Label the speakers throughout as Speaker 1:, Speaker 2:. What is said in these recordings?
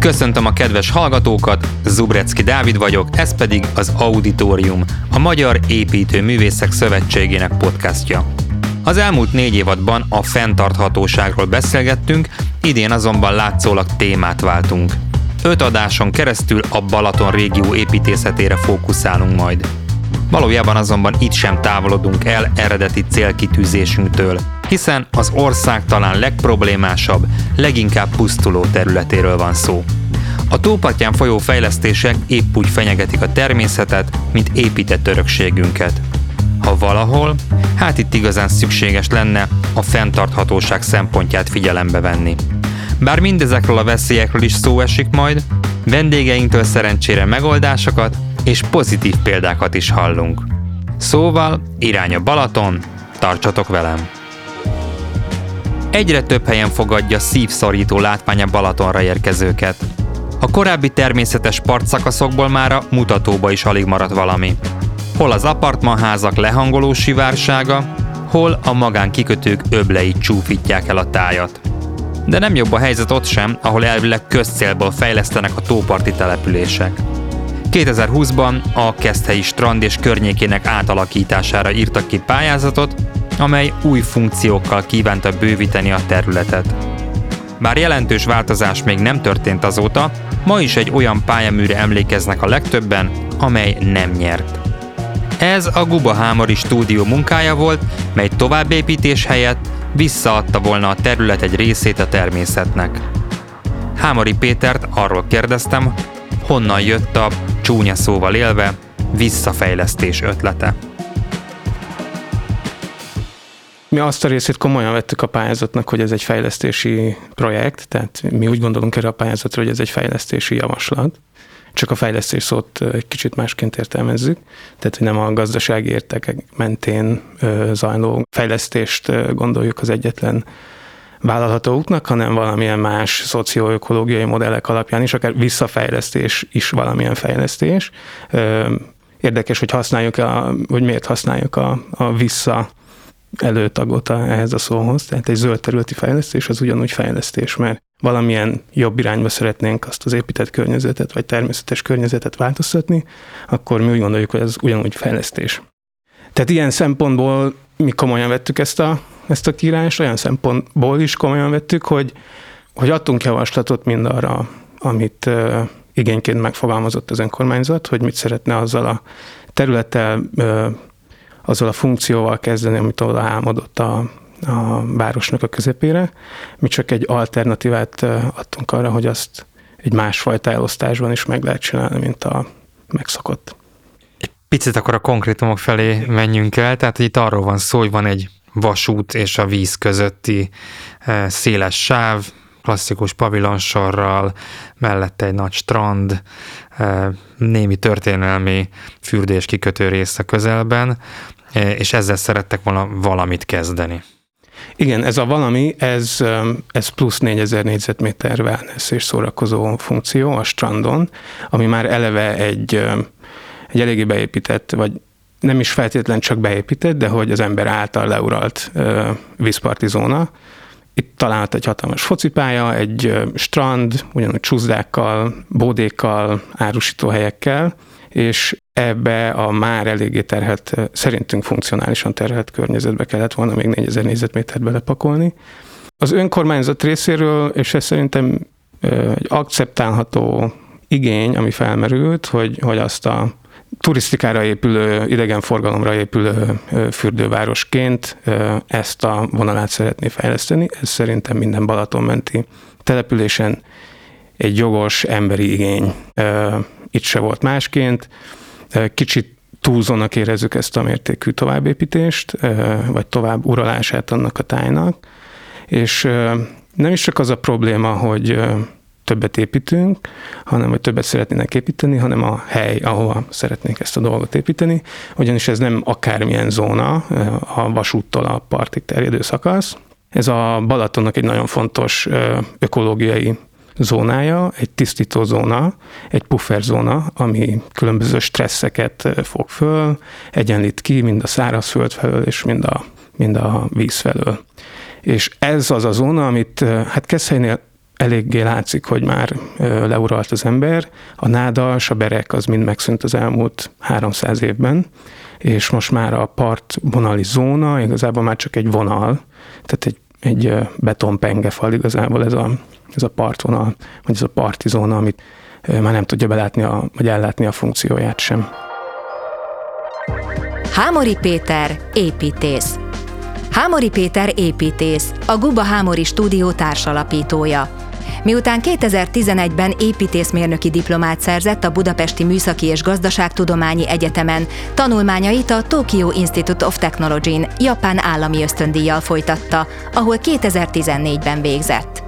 Speaker 1: Köszöntöm a kedves hallgatókat, Zubrecki Dávid vagyok, ez pedig az Auditorium, a Magyar Építő Művészek Szövetségének podcastja. Az elmúlt négy évadban a fenntarthatóságról beszélgettünk, idén azonban látszólag témát váltunk. Öt adáson keresztül a Balaton régió építészetére fókuszálunk majd. Valójában azonban itt sem távolodunk el eredeti célkitűzésünktől, hiszen az ország talán legproblémásabb, leginkább pusztuló területéről van szó. A tópartján folyó fejlesztések épp úgy fenyegetik a természetet, mint épített örökségünket. Ha valahol, hát itt igazán szükséges lenne a fenntarthatóság szempontját figyelembe venni. Bár mindezekről a veszélyekről is szó esik majd, vendégeinktől szerencsére megoldásokat és pozitív példákat is hallunk. Szóval irány a Balaton, tartsatok velem! Egyre több helyen fogadja szívszorító látvány a Balatonra érkezőket. A korábbi természetes partszakaszokból már a mutatóba is alig maradt valami. Hol az apartmanházak lehangoló sivársága, hol a magánkikötők öblei csúfítják el a tájat. De nem jobb a helyzet ott sem, ahol elvileg közcélból fejlesztenek a tóparti települések. 2020-ban a Keszthelyi strand és környékének átalakítására írtak ki pályázatot, amely új funkciókkal kívánta bővíteni a területet. Bár jelentős változás még nem történt azóta, ma is egy olyan pályaműre emlékeznek a legtöbben, amely nem nyert. Ez a Guba Hámori stúdió munkája volt, mely továbbépítés helyett visszaadta volna a terület egy részét a természetnek. Hámori Pétert arról kérdeztem, honnan jött a csúnya szóval élve visszafejlesztés ötlete.
Speaker 2: Mi azt a részét komolyan vettük a pályázatnak, hogy ez egy fejlesztési projekt, tehát mi úgy gondolunk erre a pályázatra, hogy ez egy fejlesztési javaslat. Csak a fejlesztés szót egy kicsit másként értelmezzük, tehát hogy nem a gazdasági értekek mentén zajló fejlesztést gondoljuk az egyetlen vállalható útnak, hanem valamilyen más szocioökológiai modellek alapján is, akár visszafejlesztés is valamilyen fejlesztés. Érdekes, hogy használjuk, a, hogy miért használjuk a, a vissza előtagot ehhez a szóhoz. Tehát egy zöld területi fejlesztés az ugyanúgy fejlesztés, mert valamilyen jobb irányba szeretnénk azt az épített környezetet, vagy természetes környezetet változtatni, akkor mi úgy gondoljuk, hogy ez ugyanúgy fejlesztés. Tehát ilyen szempontból mi komolyan vettük ezt a, ezt a kírást, olyan szempontból is komolyan vettük, hogy, hogy adtunk javaslatot mind arra, amit uh, igényként megfogalmazott az önkormányzat, hogy mit szeretne azzal a területtel, uh, azzal a funkcióval kezdeni, amit oda álmodott a, a városnak a közepére. Mi csak egy alternatívát adtunk arra, hogy azt egy másfajta elosztásban is meg lehet csinálni, mint a megszokott.
Speaker 1: Egy picit akkor a konkrétumok felé menjünk el, tehát itt arról van szó, hogy van egy vasút és a víz közötti széles sáv, klasszikus pavilonsorral, mellette egy nagy strand, némi történelmi fürdés kikötő rész a közelben, és ezzel szerettek volna valamit kezdeni.
Speaker 2: Igen, ez a valami, ez, ez plusz 4000 négyzetméter wellness és szórakozó funkció a strandon, ami már eleve egy, egy eléggé beépített, vagy nem is feltétlen csak beépített, de hogy az ember által leuralt vízparti zóna. Itt talált egy hatalmas focipálya, egy strand, ugyanúgy csúszdákkal, bódékkal, árusítóhelyekkel, és ebbe a már eléggé terhet, szerintünk funkcionálisan terhet környezetbe kellett volna még 4000 négyzetmétert belepakolni. Az önkormányzat részéről, és ez szerintem egy akceptálható igény, ami felmerült, hogy, hogy azt a turisztikára épülő, idegenforgalomra épülő fürdővárosként ezt a vonalát szeretné fejleszteni. Ez szerintem minden Balatonmenti településen egy jogos emberi igény. Itt se volt másként. Kicsit túlzónak érezzük ezt a mértékű továbbépítést, vagy tovább uralását annak a tájnak, és nem is csak az a probléma, hogy többet építünk, hanem hogy többet szeretnének építeni, hanem a hely, ahova szeretnénk ezt a dolgot építeni, ugyanis ez nem akármilyen zóna, a vasúttól a partig terjedő szakasz. Ez a Balatonnak egy nagyon fontos ökológiai zónája, egy tisztító zóna, egy puffer zóna, ami különböző stresszeket fog föl, egyenlít ki mind a szárazföld felől és mind a, mind a víz felől. És ez az a zóna, amit hát Keszhelynél eléggé látszik, hogy már leuralt az ember. A náda, a berek az mind megszűnt az elmúlt 300 évben, és most már a partvonali zóna igazából már csak egy vonal, tehát egy, egy betonpengefal igazából ez a, ez a partvonal, vagy ez a parti zóna, amit már nem tudja belátni, a, vagy ellátni a funkcióját sem.
Speaker 3: Hámori Péter, építész. Hámori Péter építész, a Guba Hámori stúdió társalapítója. Miután 2011-ben építészmérnöki diplomát szerzett a Budapesti Műszaki és Gazdaságtudományi Egyetemen, tanulmányait a Tokyo Institute of Technology-n japán állami ösztöndíjjal folytatta, ahol 2014-ben végzett.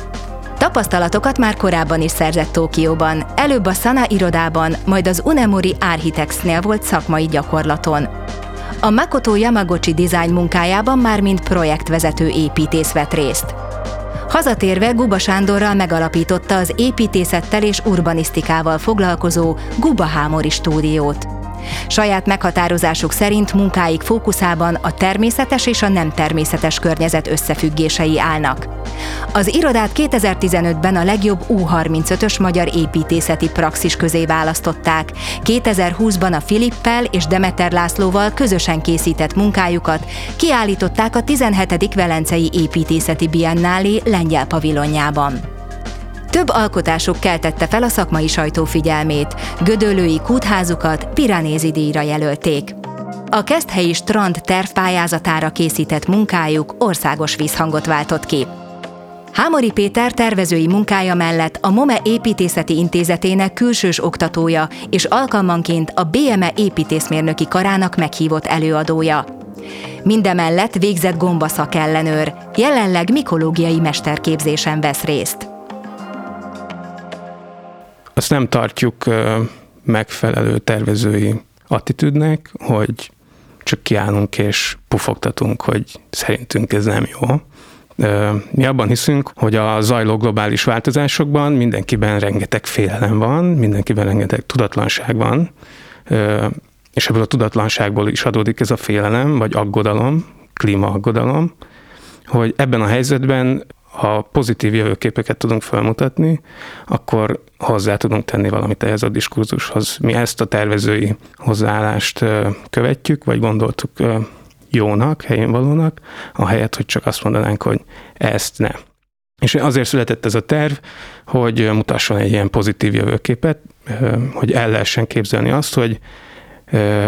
Speaker 3: Tapasztalatokat már korábban is szerzett Tokióban, előbb a Sana irodában, majd az Unemori Architects-nél volt szakmai gyakorlaton. A Makoto Yamaguchi design munkájában már mint projektvezető építész vett részt. Hazatérve Guba Sándorral megalapította az építészettel és urbanisztikával foglalkozó Guba Hámori stúdiót. Saját meghatározásuk szerint munkáik fókuszában a természetes és a nem természetes környezet összefüggései állnak. Az irodát 2015-ben a legjobb U35-ös magyar építészeti praxis közé választották. 2020-ban a Filippel és Demeter Lászlóval közösen készített munkájukat kiállították a 17. Velencei Építészeti Biennálé lengyel pavilonjában. Több alkotásuk keltette fel a szakmai sajtó figyelmét, gödöllői kútházukat Piránézi díjra jelölték. A Keszthelyi Strand tervpályázatára készített munkájuk országos vízhangot váltott ki. Hámori Péter tervezői munkája mellett a MOME építészeti intézetének külsős oktatója és alkalmanként a BME építészmérnöki karának meghívott előadója. Mindemellett végzett gombaszak jelenleg mikológiai mesterképzésen vesz részt
Speaker 2: azt nem tartjuk megfelelő tervezői attitűdnek, hogy csak kiállunk és pufogtatunk, hogy szerintünk ez nem jó. Mi abban hiszünk, hogy a zajló globális változásokban mindenkiben rengeteg félelem van, mindenkiben rengeteg tudatlanság van, és ebből a tudatlanságból is adódik ez a félelem, vagy aggodalom, klímaaggodalom, hogy ebben a helyzetben ha pozitív jövőképeket tudunk felmutatni, akkor hozzá tudunk tenni valamit ehhez a diskurzushoz. Mi ezt a tervezői hozzáállást követjük, vagy gondoltuk jónak, helyén valónak, ahelyett, hogy csak azt mondanánk, hogy ezt ne. És azért született ez a terv, hogy mutasson egy ilyen pozitív jövőképet, hogy el lehessen képzelni azt, hogy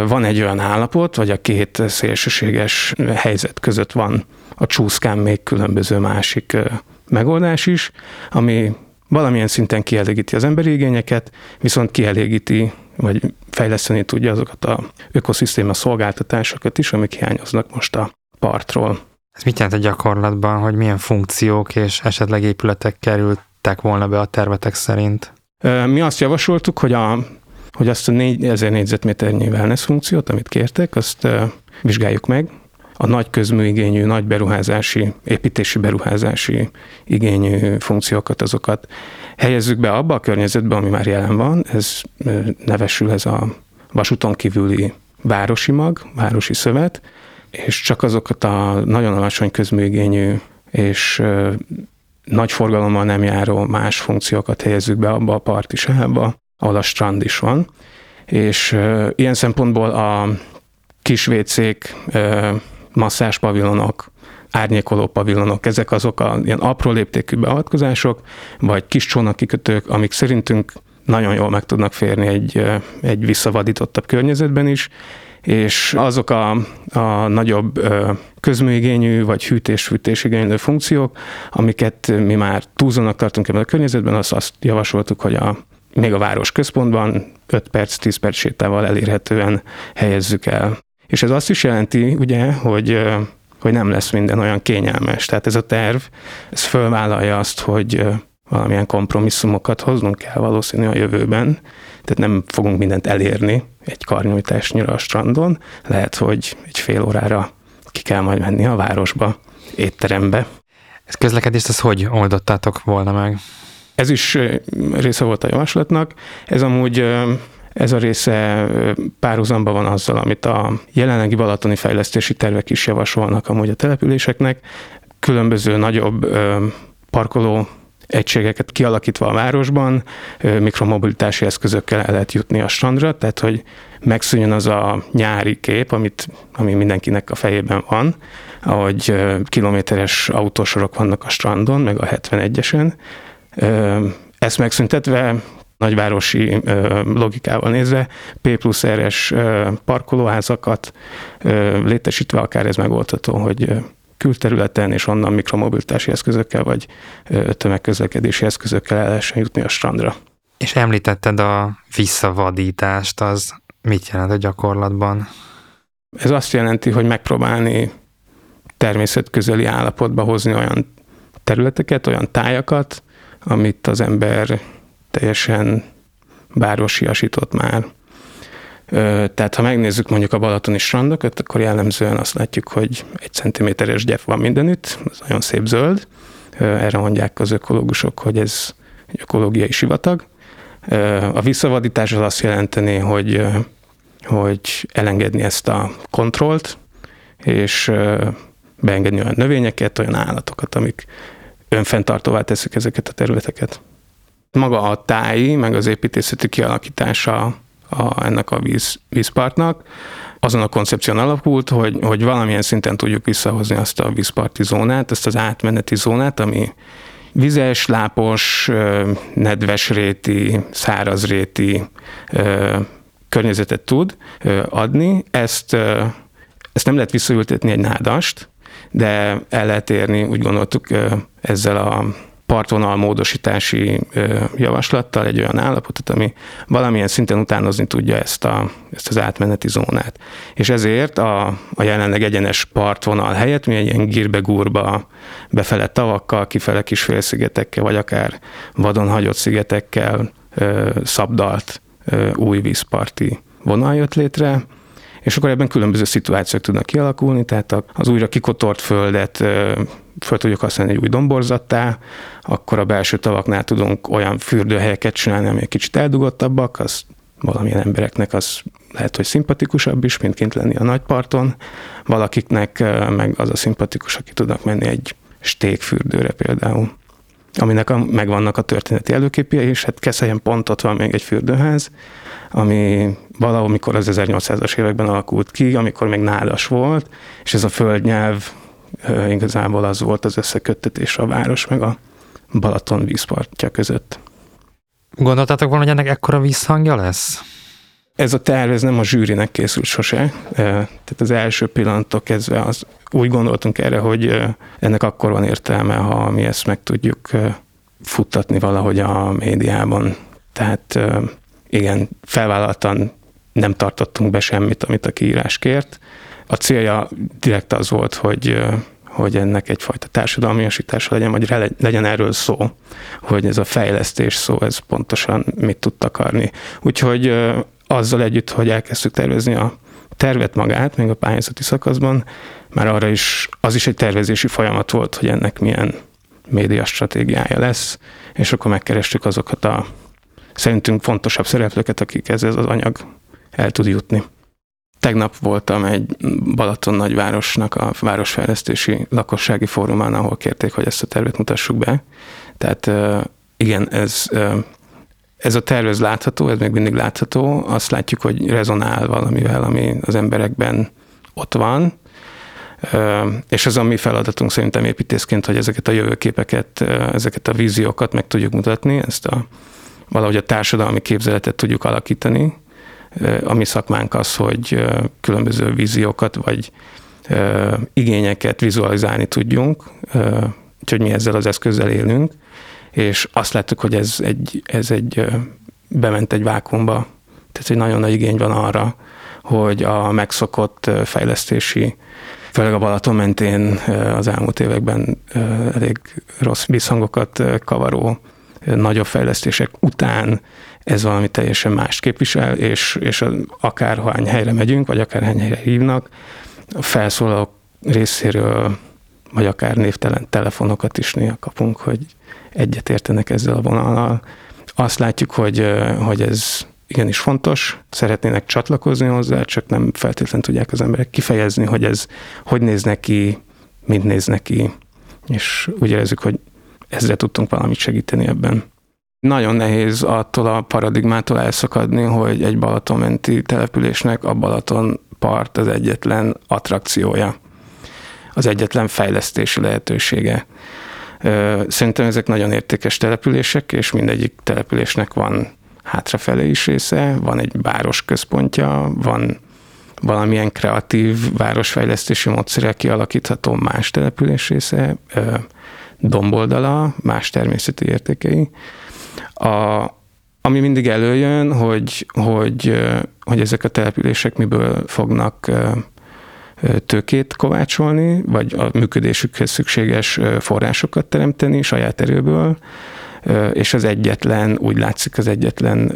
Speaker 2: van egy olyan állapot, vagy a két szélsőséges helyzet között van a csúszkán még különböző másik megoldás is, ami valamilyen szinten kielégíti az emberi igényeket, viszont kielégíti, vagy fejleszteni tudja azokat a ökoszisztéma szolgáltatásokat is, amik hiányoznak most a partról.
Speaker 1: Ez mit jelent a gyakorlatban, hogy milyen funkciók és esetleg épületek kerültek volna be a tervetek szerint?
Speaker 2: Mi azt javasoltuk, hogy, a, hogy azt a 4000 négyzetméternyi wellness funkciót, amit kértek, azt vizsgáljuk meg, a nagy közműigényű, nagy beruházási, építési beruházási igényű funkciókat, azokat helyezzük be abba a környezetbe, ami már jelen van. Ez nevesül ez a vasúton kívüli városi mag, városi szövet, és csak azokat a nagyon alacsony közműigényű és nagy forgalommal nem járó más funkciókat helyezzük be abba a parti sávba, ahol a strand is van. És ilyen szempontból a kis vécék, masszás pavilonok, árnyékoló pavilonok, ezek azok a ilyen apró léptékű beavatkozások, vagy kis csónakikötők, amik szerintünk nagyon jól meg tudnak férni egy, egy visszavadítottabb környezetben is, és azok a, a nagyobb közműigényű vagy hűtés-fűtés igénylő funkciók, amiket mi már túlzónak tartunk ebben a környezetben, azt, azt javasoltuk, hogy a, még a város központban 5 perc, 10 perc sétával elérhetően helyezzük el. És ez azt is jelenti, ugye, hogy hogy nem lesz minden olyan kényelmes. Tehát ez a terv, ez fölvállalja azt, hogy valamilyen kompromisszumokat hoznunk kell valószínű a jövőben, tehát nem fogunk mindent elérni egy karnyújtásnyira a strandon, lehet, hogy egy fél órára ki kell majd menni a városba, étterembe.
Speaker 1: Ez közlekedést, ez hogy oldottátok volna meg?
Speaker 2: Ez is része volt a javaslatnak. Ez amúgy ez a része párhuzamban van azzal, amit a jelenlegi balatoni fejlesztési tervek is javasolnak amúgy a településeknek. Különböző nagyobb parkoló egységeket kialakítva a városban, mikromobilitási eszközökkel el lehet jutni a strandra, tehát hogy megszűnjön az a nyári kép, amit, ami mindenkinek a fejében van, ahogy kilométeres autósorok vannak a strandon, meg a 71-esen. Ezt megszüntetve nagyvárosi logikával nézve, P plusz RS parkolóházakat létesítve akár ez megoldható, hogy külterületen és onnan mikromobilitási eszközökkel vagy tömegközlekedési eszközökkel el lehessen jutni a strandra.
Speaker 1: És említetted a visszavadítást, az mit jelent a gyakorlatban?
Speaker 2: Ez azt jelenti, hogy megpróbálni természetközeli állapotba hozni olyan területeket, olyan tájakat, amit az ember teljesen bárosiasított már. Tehát ha megnézzük mondjuk a balatoni strandokat, akkor jellemzően azt látjuk, hogy egy centiméteres gyep van mindenütt, ez nagyon szép zöld. Erre mondják az ökológusok, hogy ez egy ökológiai sivatag. A visszavadítás az azt jelenteni, hogy, hogy elengedni ezt a kontrollt, és beengedni olyan növényeket, olyan állatokat, amik önfenntartóvá teszik ezeket a területeket. Maga a táj, meg az építészeti kialakítása a, ennek a víz, vízpartnak, azon a koncepción alapult, hogy, hogy valamilyen szinten tudjuk visszahozni azt a vízparti zónát, ezt az átmeneti zónát, ami vizes, lápos, nedves réti, száraz réti környezetet tud adni. Ezt, ezt nem lehet visszaültetni egy nádast, de el lehet érni, úgy gondoltuk ezzel a partvonal módosítási javaslattal egy olyan állapotot, ami valamilyen szinten utánozni tudja ezt, a, ezt az átmeneti zónát. És ezért a, a jelenleg egyenes partvonal helyett mi egy ilyen gírbe-gúrba befele tavakkal, kifele kis félszigetekkel, vagy akár vadon hagyott szigetekkel szabdalt új vízparti vonal jött létre, és akkor ebben különböző szituációk tudnak kialakulni, tehát az újra kikotort földet föl tudjuk használni egy új domborzattá, akkor a belső tavaknál tudunk olyan fürdőhelyeket csinálni, ami egy kicsit eldugottabbak, az valamilyen embereknek az lehet, hogy szimpatikusabb is, mint kint lenni a nagyparton, valakiknek meg az a szimpatikus, aki tudnak menni egy stékfürdőre például aminek a, megvannak a történeti előképje, és hát Keszelyen pont ott van még egy fürdőház, ami valahol, mikor az 1800-as években alakult ki, amikor még nádas volt, és ez a földnyelv igazából az volt az összeköttetés a város meg a Balaton vízpartja között.
Speaker 1: Gondoltátok volna, hogy ennek ekkora visszhangja lesz?
Speaker 2: Ez a terv, ez nem a zsűrinek készült sose. Tehát az első pillanattól kezdve az, úgy gondoltunk erre, hogy ennek akkor van értelme, ha mi ezt meg tudjuk futtatni valahogy a médiában. Tehát igen, felvállaltan nem tartottunk be semmit, amit a kiírás kért. A célja direkt az volt, hogy hogy ennek egyfajta társadalmiasítása legyen, vagy legyen erről szó, hogy ez a fejlesztés szó, ez pontosan mit tud takarni. Úgyhogy azzal együtt, hogy elkezdtük tervezni a tervet magát, még a pályázati szakaszban, már arra is, az is egy tervezési folyamat volt, hogy ennek milyen média stratégiája lesz, és akkor megkerestük azokat a szerintünk fontosabb szereplőket, akik ez az anyag el tud jutni. Tegnap voltam egy Balaton nagyvárosnak a városfejlesztési lakossági fórumán, ahol kérték, hogy ezt a tervet mutassuk be. Tehát igen, ez, ez a tervez látható, ez még mindig látható. Azt látjuk, hogy rezonál valamivel, ami az emberekben ott van, és az a mi feladatunk szerintem építészként, hogy ezeket a jövőképeket, ezeket a víziókat meg tudjuk mutatni, ezt a valahogy a társadalmi képzeletet tudjuk alakítani. A mi szakmánk az, hogy különböző víziókat vagy igényeket vizualizálni tudjunk, úgyhogy mi ezzel az eszközzel élünk, és azt láttuk, hogy ez egy, ez egy bement egy vákumba, tehát egy nagyon nagy igény van arra, hogy a megszokott fejlesztési, főleg a Balaton mentén az elmúlt években elég rossz visszhangokat kavaró nagyobb fejlesztések után ez valami teljesen más képvisel, és, és akárhány helyre megyünk, vagy akárhány helyre hívnak, a felszólalók részéről, vagy akár névtelen telefonokat is néha kapunk, hogy egyet értenek ezzel a vonallal. Azt látjuk, hogy, hogy ez igenis fontos, szeretnének csatlakozni hozzá, csak nem feltétlenül tudják az emberek kifejezni, hogy ez hogy néz neki, mint néz neki, és úgy érezzük, hogy ezzel tudtunk valamit segíteni ebben. Nagyon nehéz attól a paradigmától elszakadni, hogy egy Balatonmenti településnek a Balaton part az egyetlen attrakciója, az egyetlen fejlesztési lehetősége. Szerintem ezek nagyon értékes települések, és mindegyik településnek van hátrafelé is része, van egy város központja, van valamilyen kreatív városfejlesztési módszerrel kialakítható más település része, domboldala, más természeti értékei. A, ami mindig előjön, hogy, hogy, hogy ezek a települések miből fognak tőkét kovácsolni, vagy a működésükhez szükséges forrásokat teremteni saját erőből, és az egyetlen, úgy látszik az egyetlen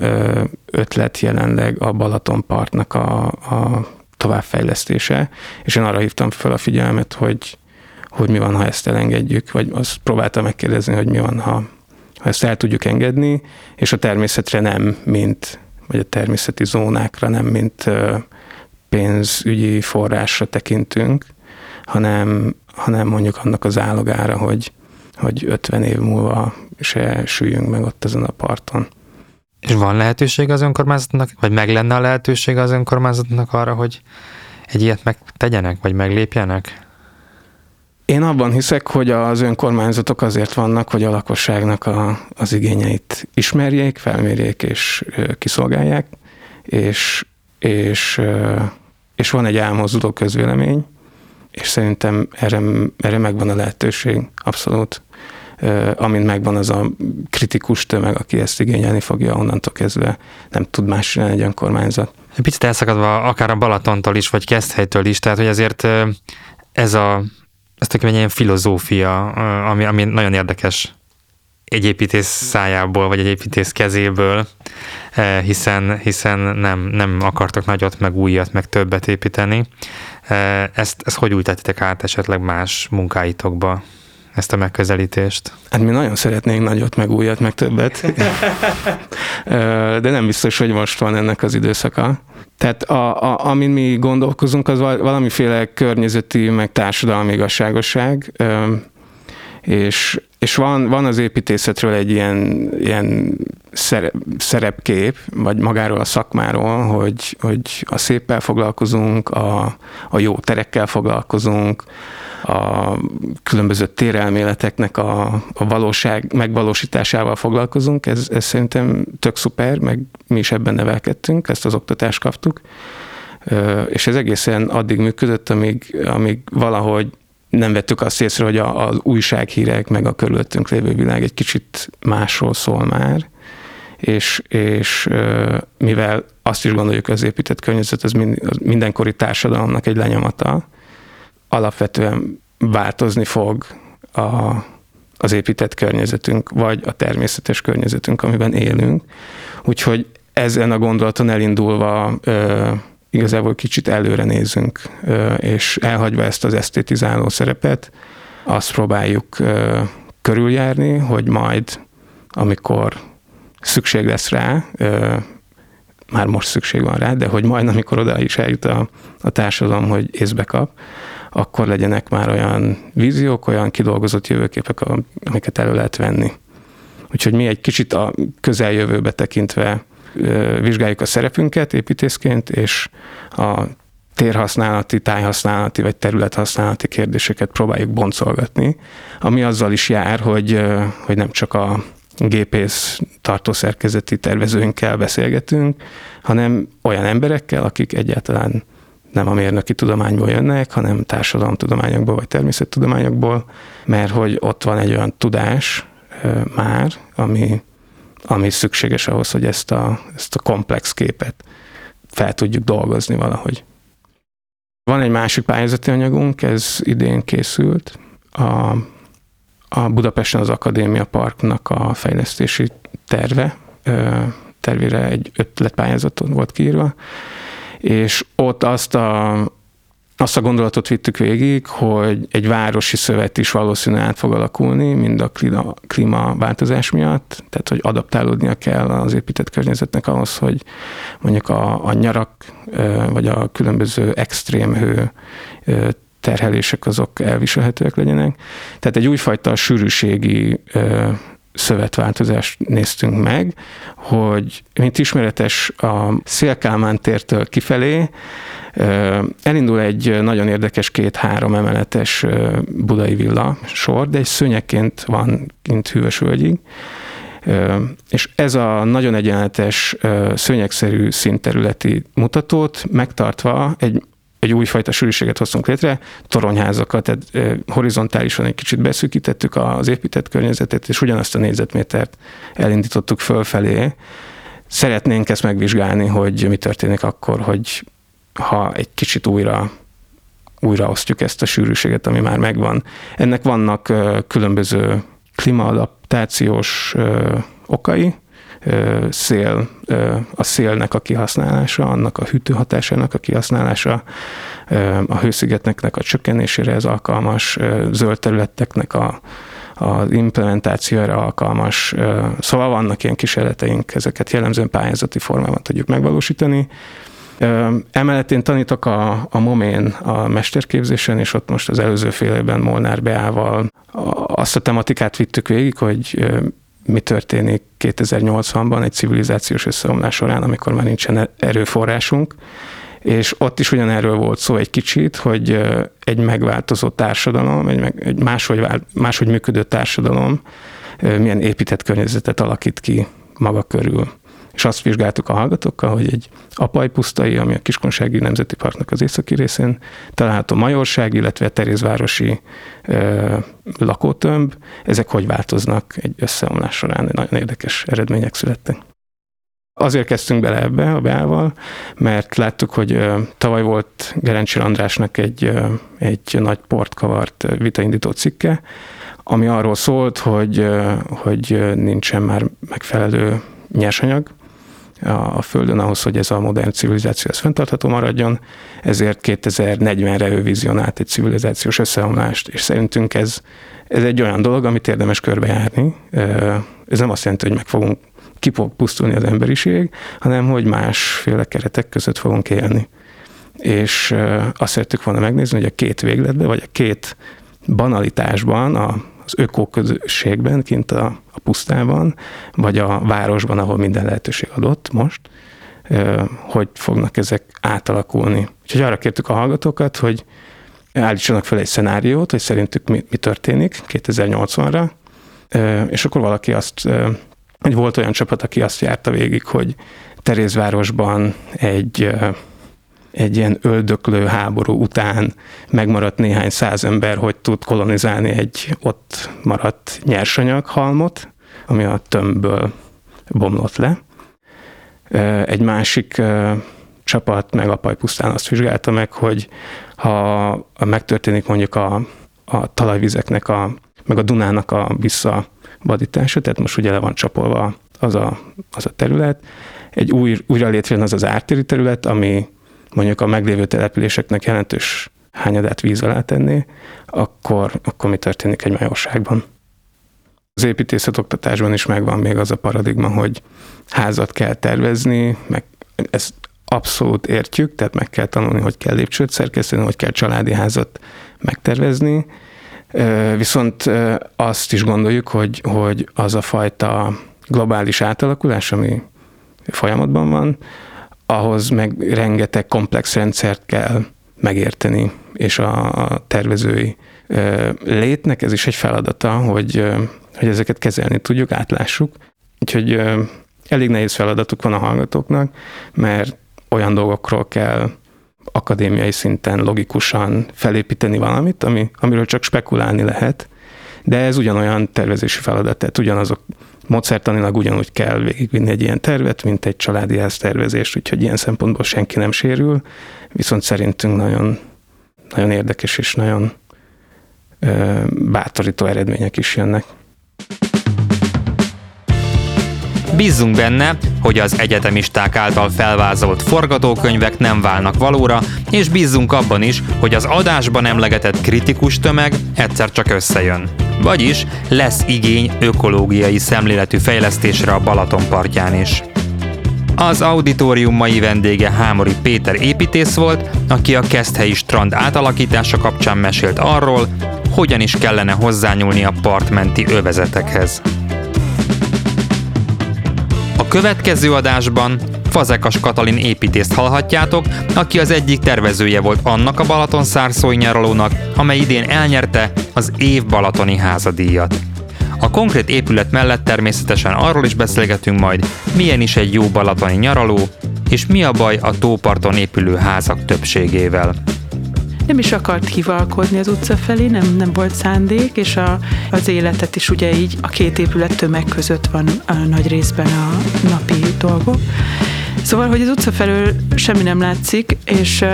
Speaker 2: ötlet jelenleg a Balatonpartnak a, a továbbfejlesztése, és én arra hívtam fel a figyelmet, hogy, hogy mi van, ha ezt elengedjük, vagy azt próbáltam megkérdezni, hogy mi van, ha, ha ezt el tudjuk engedni, és a természetre nem, mint, vagy a természeti zónákra nem, mint pénzügyi forrásra tekintünk, hanem, hanem mondjuk annak az álogára, hogy, hogy 50 év múlva se süljünk meg ott ezen a parton.
Speaker 1: És van lehetőség az önkormányzatnak, vagy meg lenne a lehetőség az önkormányzatnak arra, hogy egy ilyet megtegyenek, vagy meglépjenek?
Speaker 2: Én abban hiszek, hogy az önkormányzatok azért vannak, hogy a lakosságnak a, az igényeit ismerjék, felmérjék és kiszolgálják, és, és, és van egy elmozduló közvélemény, és szerintem erre, erre megvan a lehetőség, abszolút amint megvan az a kritikus tömeg, aki ezt igényelni fogja, onnantól kezdve nem tud más csinálni egy önkormányzat.
Speaker 1: Picit elszakadva akár a Balatontól is, vagy Keszthelytől is, tehát hogy azért ez a ez egy ilyen filozófia, ami, ami nagyon érdekes egy építész szájából, vagy egy építész kezéből, hiszen, hiszen nem, nem akartok nagyot, meg újat, meg többet építeni. Ezt, ezt hogy ültetitek át esetleg más munkáitokba? Ezt a megközelítést?
Speaker 2: Hát mi nagyon szeretnénk nagyot, meg újat, meg többet. De nem biztos, hogy most van ennek az időszaka. Tehát a, a, amin mi gondolkozunk, az valamiféle környezeti, meg társadalmi igazságosság, és, és van, van az építészetről egy ilyen, ilyen szerepkép, vagy magáról a szakmáról, hogy, hogy a széppel foglalkozunk, a, a jó terekkel foglalkozunk, a különböző térelméleteknek a, a valóság megvalósításával foglalkozunk. Ez, ez szerintem tök szuper, meg mi is ebben nevelkedtünk, ezt az oktatást kaptuk. És ez egészen addig működött, amíg, amíg valahogy nem vettük azt észre, hogy a, az újsághírek, meg a körülöttünk lévő világ egy kicsit másról szól már, és, és mivel azt is gondoljuk, az épített környezet az mindenkori társadalomnak egy lenyomata, alapvetően változni fog a, az épített környezetünk, vagy a természetes környezetünk, amiben élünk. Úgyhogy ezen a gondolaton elindulva igazából kicsit előre nézünk, ö, és elhagyva ezt az esztétizáló szerepet, azt próbáljuk körüljárni, hogy majd, amikor szükség lesz rá, már most szükség van rá, de hogy majd, amikor oda is eljut a, a társadalom, hogy észbe kap, akkor legyenek már olyan víziók, olyan kidolgozott jövőképek, amiket elő lehet venni. Úgyhogy mi egy kicsit a közeljövőbe tekintve vizsgáljuk a szerepünket építészként, és a térhasználati, tájhasználati vagy területhasználati kérdéseket próbáljuk boncolgatni, ami azzal is jár, hogy, hogy nem csak a gépész tartószerkezeti tervezőinkkel beszélgetünk, hanem olyan emberekkel, akik egyáltalán nem a mérnöki tudományból jönnek, hanem társadalomtudományokból vagy természettudományokból, mert hogy ott van egy olyan tudás már, ami, ami szükséges ahhoz, hogy ezt a, ezt a komplex képet fel tudjuk dolgozni valahogy. Van egy másik pályázati anyagunk, ez idén készült. A, a Budapesten az Akadémia Parknak a fejlesztési terve, tervére egy ötletpályázaton volt kiírva, és ott azt a, azt a gondolatot vittük végig, hogy egy városi szövet is valószínűleg át fog alakulni, mind a klíma, klímaváltozás miatt, tehát hogy adaptálódnia kell az épített környezetnek ahhoz, hogy mondjuk a, a nyarak, vagy a különböző extrém hő terhelések azok elviselhetőek legyenek. Tehát egy újfajta sűrűségi szövetváltozást néztünk meg, hogy mint ismeretes a Szélkálmán tértől kifelé elindul egy nagyon érdekes két-három emeletes budai villa sor, de egy szőnyekként van kint hűvös völgyig, és ez a nagyon egyenletes, szőnyegszerű színterületi mutatót megtartva egy egy újfajta sűrűséget hoztunk létre, toronyházakat, tehát horizontálisan egy kicsit beszűkítettük az épített környezetet, és ugyanazt a négyzetmétert elindítottuk fölfelé. Szeretnénk ezt megvizsgálni, hogy mi történik akkor, hogy ha egy kicsit újra újraosztjuk ezt a sűrűséget, ami már megvan. Ennek vannak különböző klímaadaptációs okai, szél, a szélnek a kihasználása, annak a hűtőhatásának a kihasználása, a hőszigetnek a csökkenésére ez alkalmas, zöld területeknek a, az implementációra alkalmas. Szóval vannak ilyen kísérleteink, ezeket jellemzően pályázati formában tudjuk megvalósítani. Emellett én tanítok a, a Momén a mesterképzésen, és ott most az előző fél évben Molnár Beával azt a tematikát vittük végig, hogy mi történik 2080-ban egy civilizációs összeomlás során, amikor már nincsen erőforrásunk, és ott is ugyanerről volt szó egy kicsit, hogy egy megváltozó társadalom, egy, egy máshogy, máshogy működő társadalom milyen épített környezetet alakít ki maga körül és azt vizsgáltuk a hallgatókkal, hogy egy apai pusztai, ami a Kiskonsági Nemzeti Parknak az északi részén található Majorság, illetve Terézvárosi ö, lakótömb, ezek hogy változnak egy összeomlás során, nagyon érdekes eredmények születtek. Azért kezdtünk bele ebbe a beával, mert láttuk, hogy tavaly volt Gerencsi Andrásnak egy, egy nagy portkavart vitaindító cikke, ami arról szólt, hogy, hogy nincsen már megfelelő nyersanyag, a Földön ahhoz, hogy ez a modern civilizáció ez fenntartható maradjon, ezért 2040-re ő vizionált egy civilizációs összeomlást, és szerintünk ez, ez egy olyan dolog, amit érdemes körbejárni. Ez nem azt jelenti, hogy meg fogunk ki fog pusztulni az emberiség, hanem hogy másféle keretek között fogunk élni. És azt szerettük volna megnézni, hogy a két végletben, vagy a két banalitásban, a az ökóközösségben, kint a, a pusztában, vagy a városban, ahol minden lehetőség adott most, hogy fognak ezek átalakulni. Úgyhogy arra kértük a hallgatókat, hogy állítsanak fel egy szenáriót, hogy szerintük mi, mi történik 2080-ra, és akkor valaki azt, hogy volt olyan csapat, aki azt járta végig, hogy Terézvárosban egy egy ilyen öldöklő háború után megmaradt néhány száz ember, hogy tud kolonizálni egy ott maradt nyersanyaghalmot, ami a tömbből bomlott le. Egy másik csapat meg a pusztán azt vizsgálta meg, hogy ha megtörténik mondjuk a, a talajvizeknek, a, meg a Dunának a visszavadítása, tehát most ugye le van csapolva az a, az a terület, egy új, újra létrejön az az ártéri terület, ami mondjuk a meglévő településeknek jelentős hányadát víz alá tenni, akkor, akkor mi történik egy majorságban? Az építészet oktatásban is megvan még az a paradigma, hogy házat kell tervezni, meg ezt abszolút értjük, tehát meg kell tanulni, hogy kell lépcsőt szerkeszteni, hogy kell családi házat megtervezni, viszont azt is gondoljuk, hogy, hogy az a fajta globális átalakulás, ami folyamatban van, ahhoz meg rengeteg komplex rendszert kell megérteni, és a, tervezői létnek ez is egy feladata, hogy, hogy ezeket kezelni tudjuk, átlássuk. Úgyhogy elég nehéz feladatuk van a hallgatóknak, mert olyan dolgokról kell akadémiai szinten logikusan felépíteni valamit, ami, amiről csak spekulálni lehet, de ez ugyanolyan tervezési feladat, tehát ugyanazok módszertanilag ugyanúgy kell végigvinni egy ilyen tervet, mint egy családi tervezést, úgyhogy ilyen szempontból senki nem sérül, viszont szerintünk nagyon, nagyon érdekes és nagyon ö, bátorító eredmények is jönnek.
Speaker 1: Bízzunk benne, hogy az egyetemisták által felvázolt forgatókönyvek nem válnak valóra, és bízzunk abban is, hogy az adásban emlegetett kritikus tömeg egyszer csak összejön. Vagyis lesz igény ökológiai szemléletű fejlesztésre a Balaton partján is. Az auditorium mai vendége Hámori Péter építész volt, aki a Keszthelyi strand átalakítása kapcsán mesélt arról, hogyan is kellene hozzányúlni a partmenti övezetekhez. A következő adásban Fazekas Katalin építészt hallhatjátok, aki az egyik tervezője volt annak a Balaton szárszói nyaralónak, amely idén elnyerte az év balatoni házadíjat. A konkrét épület mellett természetesen arról is beszélgetünk majd, milyen is egy jó balatoni nyaraló, és mi a baj a tóparton épülő házak többségével
Speaker 4: nem is akart hivalkodni az utca felé, nem, nem volt szándék, és a, az életet is ugye így a két épület tömeg között van a nagy részben a napi dolgok. Szóval, hogy az utca felől semmi nem látszik, és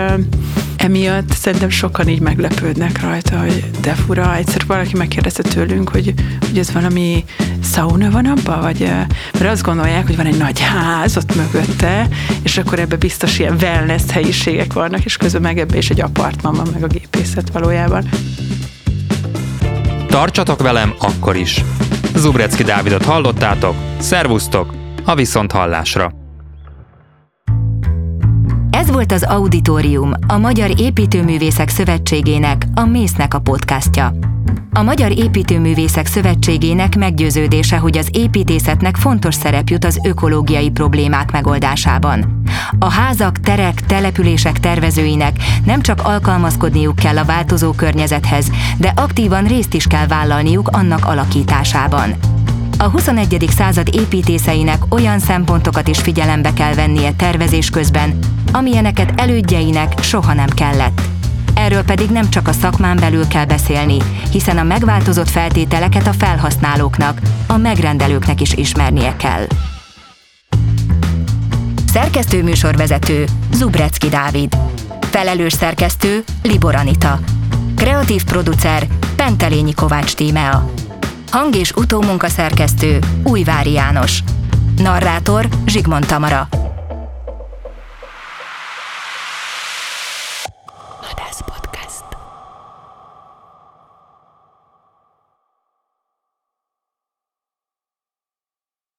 Speaker 4: emiatt szerintem sokan így meglepődnek rajta, hogy de fura, egyszer valaki megkérdezte tőlünk, hogy, hogy ez valami szauna van abban, vagy mert azt gondolják, hogy van egy nagy ház ott mögötte, és akkor ebbe biztos ilyen wellness helyiségek vannak, és közben meg ebbe is egy apartman van, meg a gépészet valójában.
Speaker 1: Tartsatok velem akkor is! Zubrecki Dávidot hallottátok, szervusztok, a viszont hallásra!
Speaker 3: Ez volt az Auditorium, a Magyar Építőművészek Szövetségének, a Mésznek a podcastja. A Magyar Építőművészek Szövetségének meggyőződése, hogy az építészetnek fontos szerep jut az ökológiai problémák megoldásában. A házak, terek, települések tervezőinek nem csak alkalmazkodniuk kell a változó környezethez, de aktívan részt is kell vállalniuk annak alakításában. A 21. század építészeinek olyan szempontokat is figyelembe kell vennie tervezés közben, amilyeneket elődjeinek soha nem kellett. Erről pedig nem csak a szakmán belül kell beszélni, hiszen a megváltozott feltételeket a felhasználóknak, a megrendelőknek is ismernie kell. Szerkesztő műsorvezető Zubrecki Dávid. Felelős szerkesztő Libor Anita. Kreatív producer Pentelényi Kovács Tímea. Hang- és utómunkaszerkesztő Újvári János. Narrátor Zsigmond Tamara.